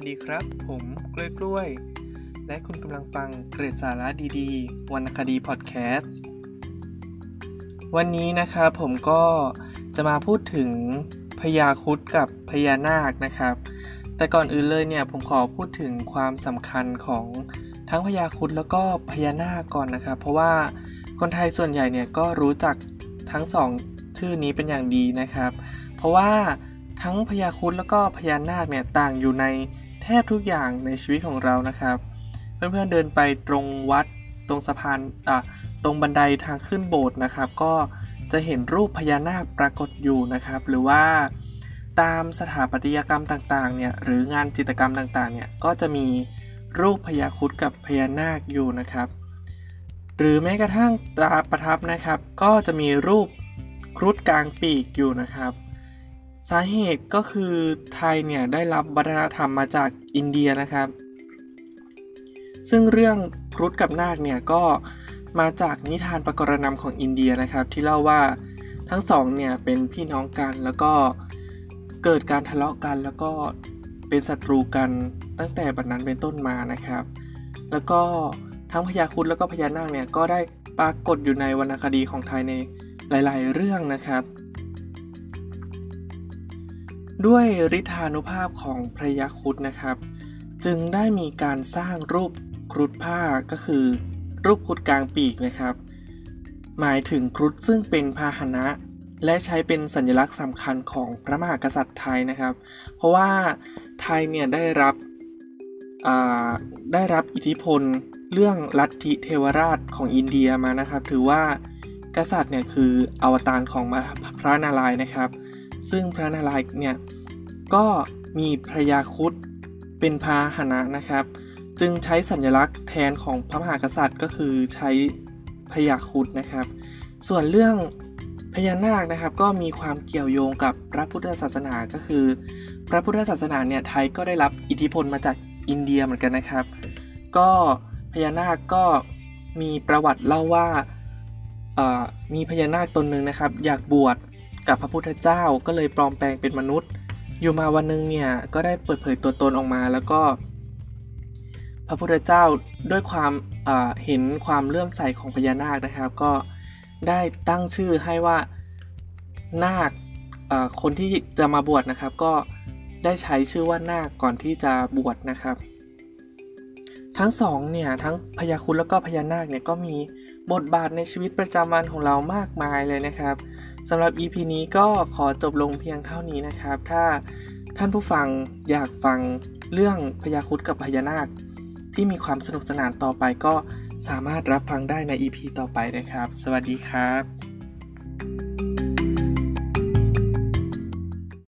วัสดีครับ ผมกล้วยกล้วย และคุณกำลังฟังเกรดสาระดีๆวรรณคดีพอดแคสต์ วันนี้นะครับผมก็จะมาพูดถึงพญาคุดกับพญานาคนะครับ แต่ก่อนอื่นเลยเนี่ยผมขอพูดถึงความสำคัญของทั้งพญาคุดแล้วก็พญานาคก่อนนะครับ เพราะว่าคนไทยส่วนใหญ่เนี่ยก็รู้จักทั้งสองชื่อนี้เป็นอย่างดีนะครับ เพราะว่าทั้งพญาคุดแล้วก็พญานาคเนี่ยต่างอยู่ใน บทุกอย่างในชีวิตของเรานะครับ เพื่อนๆเดินไปตรงวัดตรงสะพานอะตรงบันไดทางขึ้นโบสถ์นะครับ ก็จะเห็นรูปพญานาคปรากฏอยู่นะครับ หรือว่าตามสถาปัตยกรรมต่างๆเนี่ยหรืองานจิตรกรรมต่างๆเนี่ยก็จะมีรูปพญาคุดกับพญานาคอยู่นะครับ หรือแม้กระทั่งตราประทับนะครับ ก็จะมีรูปครุฑกลางปีกอยู่นะครับ สาเหตุก็คือไทยเนี่ยได้รับวัฒนธรรมมาจากอินเดียนะครับ ซึ่งเรื่องครุฑกับนาคเนี่ยก็มาจากนิทานประกรณำของอินเดียนะครับ ที่เล่าว่าทั้งสองเนี่ยเป็นพี่น้องกันแล้วก็เกิดการทะเลาะกันแล้วก็เป็นศัตรูกันตั้งแต่บัดนั้นเป็นต้นมานะครับ แล้วก็ทั้งพญาครุฑแล้วก็พญานาคเนี่ยก็ได้ปรากฏอยู่ในวรรณคดีของไทยในหลาย ๆ เรื่องนะครับ ด้วยฤทธานุภาพของพระยาครุฑนะครับ จึงได้มีการสร้างรูปครุฑผ้าก็คือ รูปครุฑกลางปีกนะครับ หมายถึงครุฑซึ่งเป็นพาหนะ และใช้เป็นสัญลักษณ์สำคัญของพระมหากษัตริย์ไทยนะครับ เพราะว่าไทยเนี่ยได้รับได้รับอิทธิพลเรื่องลัทธิเทวราชของอินเดียมานะครับ ถือว่ากษัตริย์เนี่ยคืออวตารของพระนารายณ์นะครับ ซึ่งพระนารายณ์เนี่ยก็มีพระยาคุดเป็นพาหนะนะครับ จึงใช้สัญลักษณ์แทนของพระมหากษัตริย์ก็คือใช้พยาคุดนะครับ ส่วนเรื่องพญานาคนะครับก็มีความเกี่ยวโยงกับพระพุทธศาสนาก็คือ พระพุทธศาสนาเนี่ยไทยก็ได้รับอิทธิพลมาจากอินเดียเหมือนกันนะครับ ก็พญานาคก็มีประวัติเล่าว่ามีพญานาคตนหนึ่งนะครับ อยากบวช กับพระพุทธเจ้าก็เลยปลอมแปลงเป็นมนุษย์ อยู่มาวันหนึ่งเนี่ยก็ได้เปิดเผยตัวตนออกมาแล้วก็ พระพุทธเจ้าด้วยความเห็นความเลื่อมใสของพญานาคนะครับ ก็ได้ตั้งชื่อให้ว่านาคคนที่จะมาบวชนะครับ ก็ได้ใช้ชื่อว่านาคก่อนที่จะบวชนะครับ ทั้งสองเนี่ยทั้งพญาคุณแล้วก็พญานาคเนี่ยก็มี บทบาทในชีวิตประจำวันของเรามากมายเลยนะครับสำหรับ EP นี้ก็ขอจบลงเพียงเท่านี้นะครับ ถ้าท่านผู้ฟังอยากฟังเรื่องพญาคุดกับพญานาค ที่มีความสนุกสนานต่อไปก็สามารถรับฟังได้ใน EP ต่อไปนะครับ สวัสดีครับ